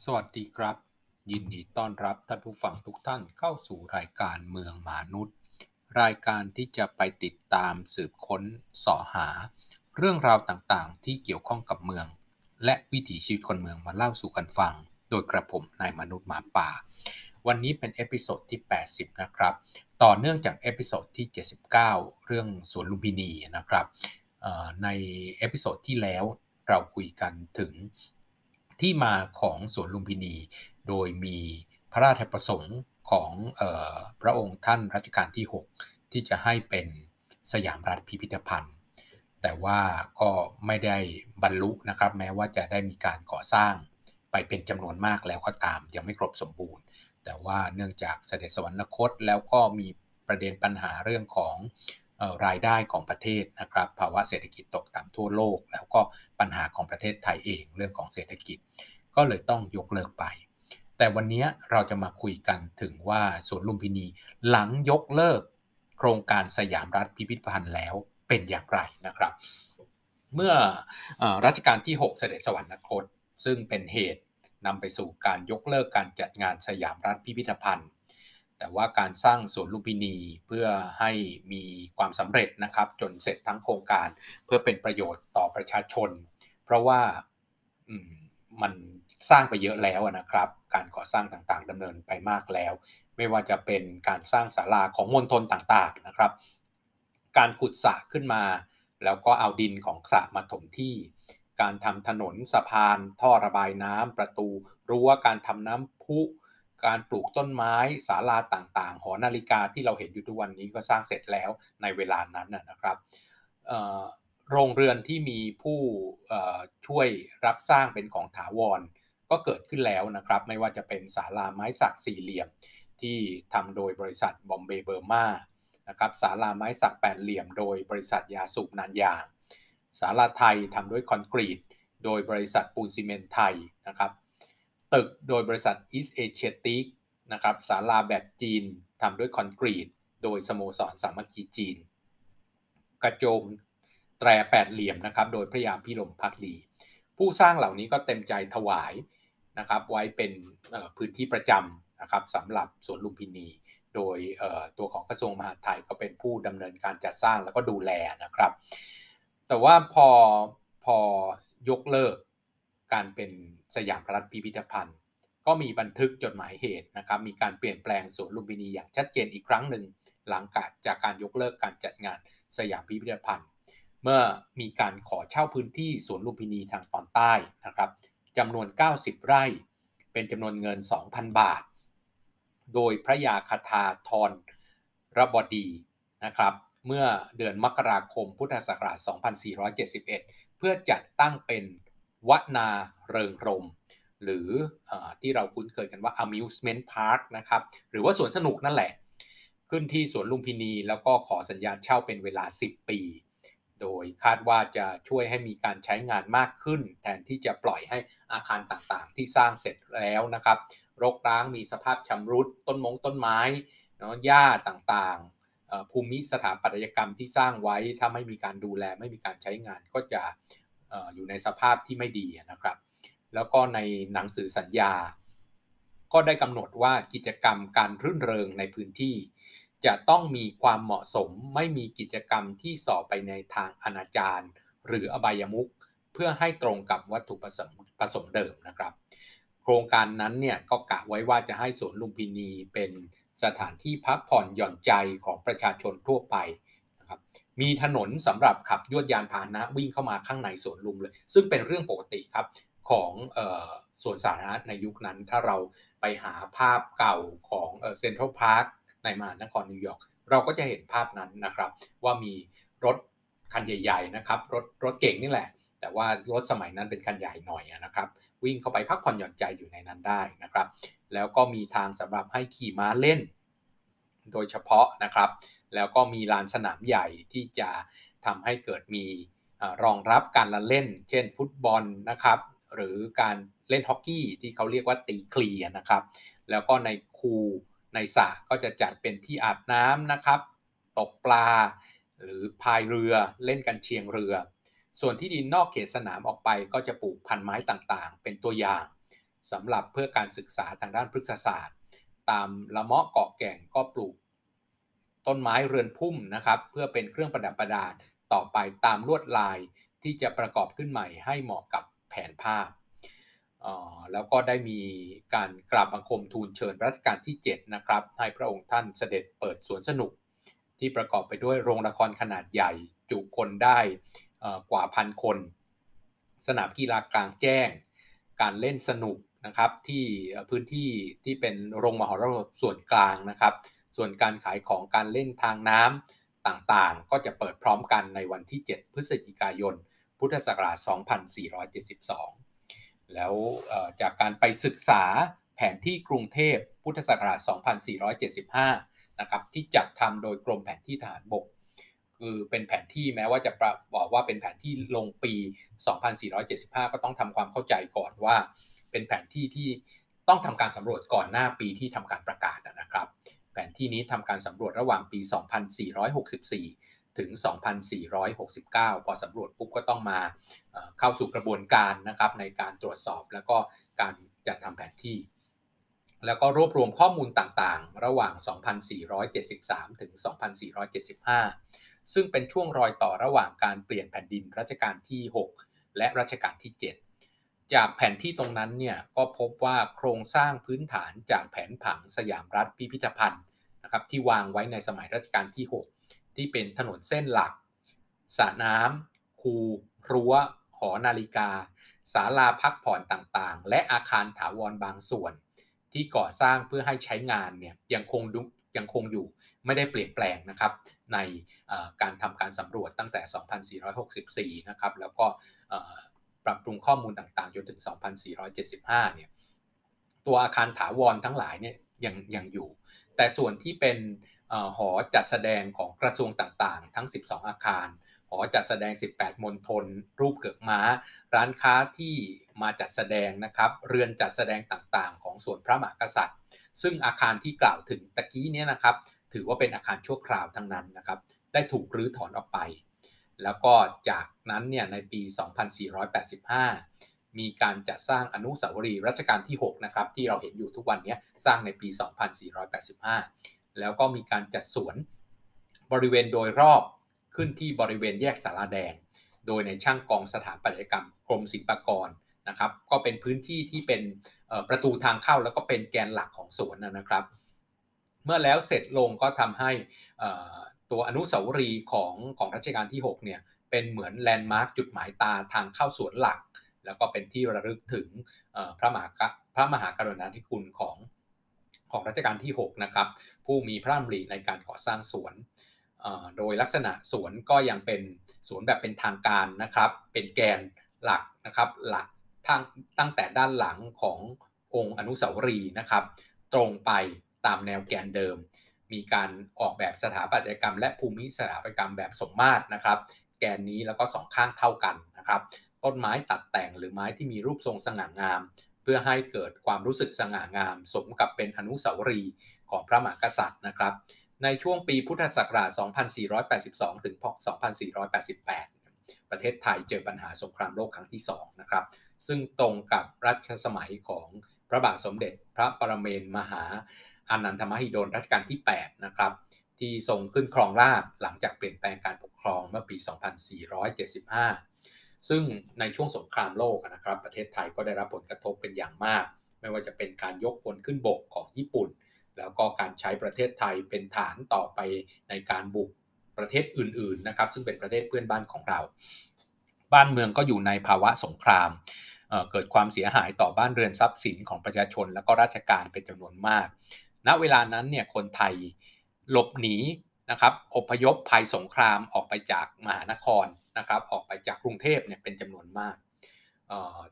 สวัสดีครับ ยินดีต้อนรับท่านผู้ฟังทุกท่านเข้าสู่รายการเมืองหมานุด รายการที่จะไปติดตามสืบค้นเสาะหา เรื่องราวต่างๆ ที่เกี่ยวข้องกับเมือง และวิถีชีวิตคนเมืองมาเล่าสู่กันฟัง โดยกระผมนายมนุษย์หมาป่า วันนี้เป็น episode ที่ 80 นะครับ ต่อเนื่องจาก episode ที่ 79 เรื่องสวนลุมพินีนะครับในepisode ที่แล้วเราคุยกันถึง ที่มาของสวนลุมพินี โดยมีพระราชประสงค์ของออพระองค์ท่านรัชกาลที่ 6 ที่จะให้เป็นสยามรัฐพิพิธภัณฑ์ แต่ว่าก็ไม่ได้บรรลุนะครับ แม้ว่าจะได้มีการก่อสร้างไปเป็นจำนวนมากแล้วก็ตาม ยังไม่ครบสมบูรณ์ แต่ว่าเนื่องจากเสด็จสวรรคตแล้วก็มีประเด็นปัญหาเรื่องของ รายได้ของประเทศนะครับ ภาวะเศรษฐกิจตกต่ำทั่วโลก แล้วก็ปัญหาของประเทศไทยเองเรื่องของเศรษฐกิจ ก็เลยต้องยกเลิกไป แต่วันนี้เราจะมาคุยกันถึงว่าสวนลุมพินีหลังยกเลิก โครงการสยามรัฐพิพิธภัณฑ์แล้วเป็นอย่างไรนะครับ เมื่ออรัชกาลที่ 6 เสด็จสวรรคต ซึ่งเป็นเหตุนำไปสู่การยกเลิกการจัดงานสยามรัฐพิพิธภัณฑ์ แต่ว่าการสร้างสวนลุมพินีเพื่อให้มีความสำเร็จนะครับ จนเสร็จทั้งโครงการเพื่อเป็นประโยชน์ต่อประชาชน เพราะว่ามันสร้างไปเยอะแล้วนะครับ การก่อสร้างต่างๆดำเนินไปมากแล้ว ไม่ว่าจะเป็นการสร้างศาลาของมณฑลต่างๆนะครับ การขุดสระขึ้นมา แล้วก็เอาดินของสระมาถมที่ การทำถนนสะพาน ท่อระบายน้ำประตูรั้วการทำน้ำพุ การปลูกต้นไม้ศาลาต่างๆ หอนาฬิกาที่เราเห็นอยู่ทุกวันนี้ก็สร้างเสร็จแล้วในเวลานั้นนะครับโรงเรือนที่มีผู้ช่วยรับสร้างเป็นของถาวร ก็เกิดขึ้นแล้วนะครับ ไม่ว่าจะเป็นศาลาไม้สักสี่เหลี่ยม ที่ทำโดยบริษัทบอมเบย์เบอร์มานะครับศาลาไม้สักแปดเหลี่ยม โดยบริษัทยาสูบนานยางศาลาไทยทำด้วยคอนกรีต โดยบริษัทปูนซีเมนไทยนะครับ ตึกโดยบริษัท East Asia t e นะครับศาลาแบบจีนทำด้วยคอนกรีต โดยสโมสรสามัคคีจีน กระโจมแตรแปดเหลี่ยมนะครับโดยพระยาพิรมพักดี ผู้สร้างเหล่านี้ก็เต็มใจถวายนะครับไว้เป็นพื้นที่ประจำนะครับสำหรับสวนลุมพินี โดยตัวของกระทรวงมหาดไทยก็เป็นผู้ดำเนินการจัดสร้างแล้วก็ดูแลนะครับ แต่ว่าพอพอยกเลิกการเป็น สยามรัฐพิพิธภัณฑ์ ก็มีบันทึกจดหมายเหตุนะครับมีการเปลี่ยนแปลงสวนลุมพินีอย่างชัดเจนอีกครั้งหนึ่ง หลังจากการยกเลิกการจัดงานสยามพิพิธภัณฑ์ เมื่อมีการขอเช่าพื้นที่สวนลุมพินีทางตอนใต้นะครับจำนวน 90 ไร่ เป็นจำนวนเงิน 2,000 บาท โดยพระยาคทาทรระบดีนะครับเมื่อเดือนมกราคมพุทธศักราช 2471 เพื่อจัดตั้งเป็น วนาเริงรม หรืออที่เราคุ้นเคยกันว่า amusement park นะครับหรือว่าสวนสนุกนั่นแหละ ขึ้นที่สวนลุมพินี แล้วก็ขอสัญญาเช่าเป็นเวลา 10 ปี โดยคาดว่าจะช่วยให้มีการใช้งานมากขึ้น แทนที่จะปล่อยให้อาคารต่างๆ ที่สร้างเสร็จแล้วนะครับ รกร้างมีสภาพชำรุดต้นมงต้นไม้เนาะหญ้าต่างๆ ภูมิสถาปัตยกรรมที่สร้างไว้ถ้าไม่มีการดูแลไม่มีการใช้งานก็จะ อยู่ในสภาพที่ไม่ดีนะครับ แล้วก็ในหนังสือสัญญา ก็ได้กำหนดว่ากิจกรรมการรื่นเริงในพื้นที่ จะต้องมีความเหมาะสมไม่มีกิจกรรมที่ส่อไปในทางอนาจารหรืออบายมุขเพื่อให้ตรงกับวัตถุประสงค์ประสงค์เดิมนะครับ โครงการนั้นเนี่ยก็กะไว้ว่าจะให้สวนลุมพินีเป็นสถานที่พักผ่อนหย่อนใจของประชาชนทั่วไป มีถนนสำหรับขับยวดยานพาหนะวิ่งเข้ามาข้างในสวนลุมเลย ซึ่งเป็นเรื่องปกติครับของสวนสาธารณะในยุคนั้น ถ้าเราไปหาภาพเก่าของ Central Park ในมหานครนิวยอร์กเราก็จะเห็นภาพนั้นนะครับ ว่ามีรถคันใหญ่ ๆ นะครับ รถรถเก่งนี่แหละ แต่ว่ารถสมัยนั้นเป็นคันใหญ่หน่อยนะครับ วิ่งเข้าไปพักผ่อนหย่อนใจอยู่ในนั้นได้นะครับ แล้วก็มีทางสำหรับให้ขี่ม้าเล่น โดยเฉพาะนะครับ แล้วก็มีลานสนามใหญ่ที่จะทำให้เกิดมีรองรับการละเล่น เช่นฟุตบอลนะครับ หรือการเล่นฮอกกี้ที่เขาเรียกว่าตีเคลียนะครับ แล้วก็ในคูในสระก็จะจัดเป็นที่อาบน้ำนะครับ ตกปลา หรือพายเรือเล่นกันเชียงเรือ ส่วนที่ดินนอกเขตสนามออกไปก็จะปลูกพันไม้ต่างๆ เป็นตัวอย่างสำหรับเพื่อการศึกษาทางด้านพฤกษศาสตร์ ตามละเมาะเกาะแก่งก็ปลูก ต้นไม้เรือนพุ่มนะครับ เพื่อเป็นเครื่องประดับประดาต่อไปตามลวดลายที่จะประกอบขึ้นใหม่ให้เหมาะกับแผนภาพแล้วก็ได้มีการกราบบังคมทูลเชิญรัชกาลที่ 7 นะครับ ให้พระองค์ท่านเสด็จเปิดสวนสนุก ที่ประกอบไปด้วยโรงละครขนาดใหญ่ จุคนได้กว่าพันคน สนามกีฬากลางแจ้ง การเล่นสนุกนะครับที่พื้นที่ที่เป็นโรงมหรสพส่วนกลางนะครับ ส่วนการขายของการเล่นทางน้ำต่างๆ ก็จะเปิดพร้อมกันในวันที่ 7 พฤศจิกายน พุทธศักราช 2472 แล้วจากการไปศึกษาแผนที่กรุงเทพพุทธศักราช 2475 นะครับที่จัดทำโดยกรมแผนที่ทหารบก คือเป็นแผนที่แม้ว่าจะบอกว่าเป็นแผนที่ลงปี 2475 ก็ต้องทำความเข้าใจก่อนว่า เป็นแผนที่ที่ต้องทำการสำรวจก่อนหน้าปีที่ทำการประกาศนะครับ แผนที่นี้ทำการสำรวจระหว่างปี 2464 ถึง 2469 พอสำรวจปุ๊บก็ต้องมาเข้าสู่กระบวนการนะครับในการตรวจสอบแล้วก็การจัดทำแผนที่ แล้วก็รวบรวมข้อมูลต่างๆ ระหว่าง 2473 ถึง 2475 ซึ่งเป็นช่วงรอยต่อระหว่างการเปลี่ยนแผ่นดินรัชกาลที่ 6 และรัชกาลที่ 7 จากแผนที่ตรงนั้นเนี่ยก็พบว่าโครงสร้างพื้นฐานจากแผนผังสยามรัฐพิพิธภัณฑ์นะครับที่วางไว้ในสมัยรัชกาลที่ 6 ที่เป็นถนนเส้นหลักสระน้ำคูรั้ว หอนาฬิกาศาลาพักผ่อนต่างๆ และอาคารถาวรบางส่วน ที่ก่อสร้างเพื่อให้ใช้งานเนี่ยยังคงยังคงอยู่ไม่ได้เปลี่ยนแปลงนะครับในการทำการสำรวจตั้งแต่ 2464 นะครับแล้วก็ ปรับปรุงข้อมูลต่างๆจนถึง 2475 เนี่ยตัวอาคารถาวรทั้งหลายเนี่ยยังยังอยู่ แต่ส่วนที่เป็นหอจัดแสดงของกระทรวงต่างๆ ทั้ง 12 อาคาร หอจัดแสดง 18 มณฑลรูปเกือกม้า ร้านค้าที่มาจัดแสดงนะครับ เรือนจัดแสดงต่างๆ ของส่วนพระมหากษัตริย์ ซึ่งอาคารที่กล่าวถึงตะกี้นี้นะครับ ถือว่าเป็นอาคารชั่วคราวทั้งนั้นนะครับ ได้ถูกรื้อถอนออกไป แล้วก็จากนั้นเนี่ยในปี 2485 มีการจัดสร้างอนุสาวรีย์รัชกาลที่ 6 นะครับ ที่เราเห็นอยู่ทุกวันนี้สร้างในปี 2485 แล้วก็มีการจัดสวนบริเวณโดยรอบขึ้นที่บริเวณแยกสาราแดง โดยในช่างกองสถาปัตยกรรมกรมศิลปากรนะครับ ก็เป็นพื้นที่ที่เป็นประตูทางเข้าแล้วก็เป็นแกนหลักของสวนนะครับ เมื่อแล้วเสร็จลงก็ทำให้ ตัวอนุสาวรีย์ของของรัชกาลที่ 6 เนี่ย เป็นเหมือนแลนด์มาร์คจุดหมายตาทางเข้าสวนหลัก แล้วก็เป็นที่ระลึกถึงพระมหาพระมหากรุณาธิคุณของของรัชกาลที่ 6 นะครับ ผู้มีพระดำริในการก่อสร้างสวน โดยลักษณะสวนก็ยังเป็นสวนแบบเป็นทางการนะครับ เป็นแกนหลักนะครับ หลักทั้งตั้งแต่ด้านหลังขององค์อนุสาวรีย์นะครับ ตรงไปตามแนวแกนเดิม มีการออกแบบสถาปัตยกรรม และภูมิสถาปัตยกรรมแบบสมมาตรนะครับ แกนนี้แล้วก็สองข้างเท่ากันนะครับ ต้นไม้ตัดแต่งหรือไม้ที่มีรูปทรงสง่างาม เพื่อให้เกิดความรู้สึกสง่างาม สมกับเป็นอนุสาวรีย์ของพระมหากษัตริย์นะครับ ในช่วงปีพุทธศักราช 2482 ถึง 2488 ประเทศไทยเจอปัญหาสงครามโลกครั้งที่2นะครับซึ่งตรงกับรัชสมัยของพระบาทสมเด็จพระปรเมนมหา อานันทมหิดลรัชกาลที่8นะครับที่ทรงขึ้นครองราชหลังจากเปลี่ยนแปลงการปกครองเมื่อปี 2475 ซึ่งในช่วงสงครามโลกนะครับ ประเทศไทยก็ได้รับผลกระทบเป็นอย่างมาก ไม่ว่าจะเป็นการยกพลขึ้นบกของญี่ปุ่น แล้วก็การใช้ประเทศไทยเป็นฐานต่อไปในการบุกประเทศอื่นๆนะครับซึ่งเป็นประเทศเพื่อนบ้านของเรา บ้านเมืองก็อยู่ในภาวะสงครามเกิดความเสียหายต่อบ้านเรือนทรัพย์สินของประชาชน และก็ราชการเป็นจำนวนมาก ณเวลานั้นเนี่ยคนไทยหลบหนีนะครับอพยพภัยสงครามออกไปจากมหานครนะครับออกไปจากกรุงเทพเนี่ยเป็นจำนวนมาก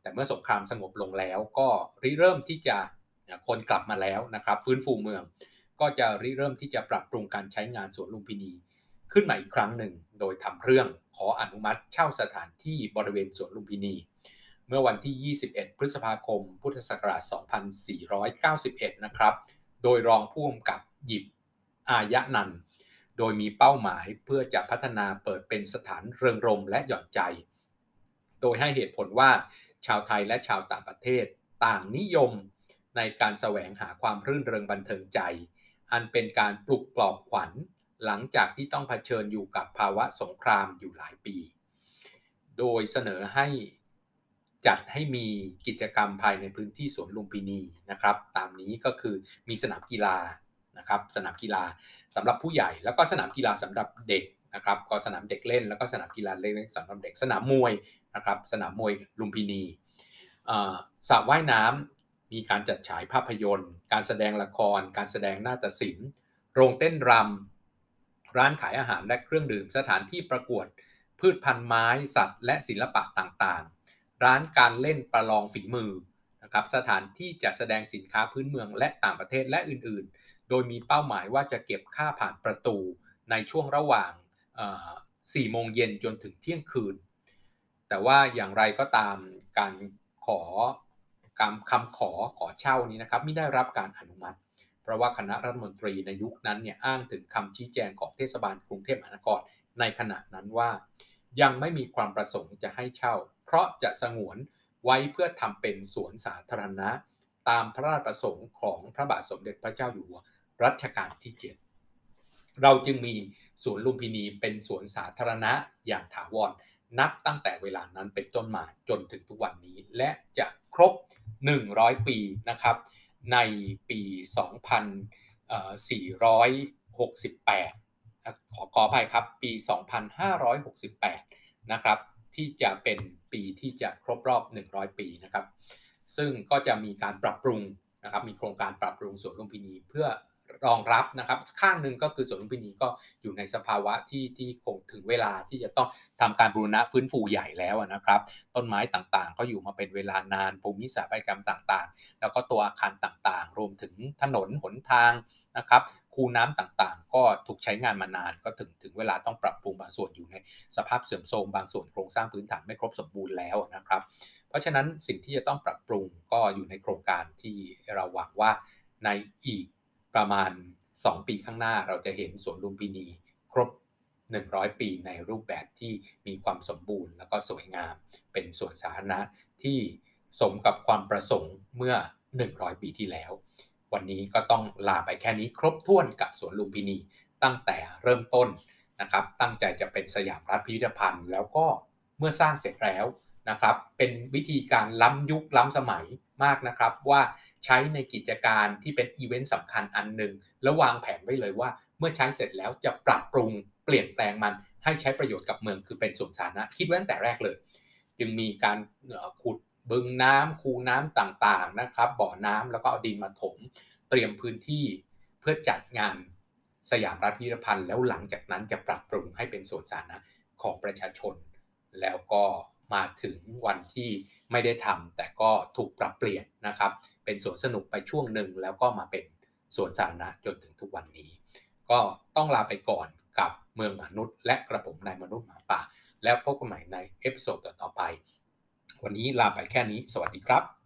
แต่เมื่อสงครามสงบลงแล้วก็ริเริ่มที่จะคนกลับมาแล้วนะครับฟื้นฟูเมือง ก็จะริเริ่มที่จะปรับปรุงการใช้งานสวนลุมพินี ขึ้นมาอีกครั้งหนึ่ง โดยทำเรื่องขออนุมัติเช่าสถานที่บริเวณสวนลุมพินี เมื่อวันที่ 21 พฤษภาคม พุทธศักราช 2491 นะครับ โดยรองผู้กำกับหยิบอายะนันโดยมีเป้าหมายเพื่อจะพัฒนาเปิดเป็นสถานเริงรมและหย่อนใจ โดยให้เหตุผลว่าชาวไทยและชาวต่างประเทศต่างนิยมในการแสวงหาความรื่นเริงบันเทิงใจ อันเป็นการปลุกปลอบขวัญหลังจากที่ต้องเผชิญอยู่กับภาวะสงครามอยู่หลายปี โดยเสนอให้ จัดให้มีกิจกรรมภายในพื้นที่สวนลุมพินีนะครับ ตามนี้ก็คือมีสนามกีฬานะครับสนามกีฬาสำหรับผู้ใหญ่ แล้วก็สนามกีฬาสำหรับเด็กนะครับ ก็สนามเด็กเล่น แล้วก็สนามกีฬาเล็กๆสำหรับเด็กสนามมวยนะครับ สนามมวยลุมพินีสระว่ายน้ำมีการจัดฉายภาพยนตร์ การแสดงละคร การแสดงนาฏศิลป์ โรงเต้นรำ ร้านขายอาหารและเครื่องดื่ม สถานที่ประกวด พืชพันธุ์ไม้ สัตว์ และศิลปะต่างๆ ร้านการเล่นประลองฝีมือนะครับสถานที่จะแสดงสินค้าพื้นเมืองและต่างประเทศและอื่นๆ โดยมีเป้าหมายว่าจะเก็บค่าผ่านประตูในช่วงระหว่าง4โมงเย็นจนถึงเที่ยงคืน แต่ว่าอย่างไรก็ตามการขอการคำขอขอเช่านี้นะครับไม่ได้รับการอนุมัติ เพราะว่าคณะรัฐมนตรีในยุคนั้นเนี่ยอ้างถึงคำชี้แจงของเทศบาลกรุงเทพมหานครในขณะนั้นว่า ยังไม่มีความประสงค์จะให้เช่า เพราะจะสงวนไว้เพื่อทำเป็นสวนสาธารณะ ตามพระราชประสงค์ของพระบาทสมเด็จพระเจ้าอยู่หัวรัชกาลที่ 7 เราจึงมีสวนลุมพินีเป็นสวนสาธารณะอย่างถาวรนับตั้งแต่เวลานั้นเป็นต้นมาจนถึงทุกวันนี้และจะครบ 100 ปีนะครับ ในปี 2468 ขอขออภัยครับ ปี 2568 นะครับ ที่จะเป็นปีที่จะครบรอบ 100 ปีนะครับ ซึ่งก็จะมีการปรับปรุงนะครับ มีโครงการปรับปรุงสวนลุมพินีเพื่อรองรับนะครับ ข้างหนึ่งก็คือสวนลุมพินีก็อยู่ในสภาวะที่ที่คงถึงเวลาที่จะต้องทำการบูรณะฟื้นฟูใหญ่แล้วนะครับ ต้นไม้ต่างๆ ก็อยู่มาเป็นเวลานานภูมิสถาปัตยกรรมต่างๆ แล้วก็ตัวอาคารต่างๆ รวมถึงถนนหนทางนะครับ คูน้ำต่างๆ ก็ถูกใช้งานมานานก็ถึงถึงเวลาต้องปรับปรุงบางส่วนอยู่ในสภาพเสื่อมโทรมบางส่วนโครงสร้างพื้นฐานไม่ครบสมบูรณ์แล้วนะครับ เพราะฉะนั้นสิ่งที่จะต้องปรับปรุงก็อยู่ในโครงการที่เราหวังว่าในอีกประมาณ 2 ปีข้างหน้าเราจะเห็นสวนลุมพินีครบ 100 ปีในรูปแบบที่มีความสมบูรณ์ แล้วก็สวยงาม เป็นสวนสาธารณะที่สมกับความประสงค์เมื่อ 100 ปีที่แล้ว วันนี้ก็ต้องลาไปแค่นี้ครบถ้วนกับสวนลุมพินี ตั้งแต่เริ่มต้นนะครับ ตั้งใจจะเป็นสยามรัฐพิพิธภัณฑ์แล้วก็เมื่อสร้างเสร็จแล้วนะครับ เป็นวิธีการล้ำยุคล้ำสมัยมากนะครับว่าใช้ในกิจการที่เป็นอีเวนต์สำคัญอันหนึ่งแล้ววางแผนไว้เลยว่า เมื่อใช้เสร็จแล้วจะปรับปรุงเปลี่ยนแปลงมันให้ใช้ประโยชน์กับเมืองคือเป็นสวนสาธารณะคิดไว้ตั้งแต่แรกเลย จึงมีการขุด บึงน้ำคูน้ำต่างๆนะครับบ่อน้ำแล้วก็เอาดินมาถม เตรียมพื้นที่เพื่อจัดงานสยามรัฐพิพิธภัณฑ์ แล้วหลังจากนั้นจะปรับปรุงให้เป็นสวนสาธารณะของประชาชน แล้วก็มาถึงวันที่ไม่ได้ทำแต่ก็ถูกปรับเปลี่ยนนะครับ เป็นสวนสนุกไปช่วงหนึ่งแล้วก็มาเป็นสวนสาธารณะจนถึงทุกวันนี้ ก็ต้องลาไปก่อนกับเมืองหมานุด และกระผมนายมนุษย์หมาป่า แล้วพบกันใหม่ใน episode ต่อไป วันนี้ลาไปแค่นี้ สวัสดีครับ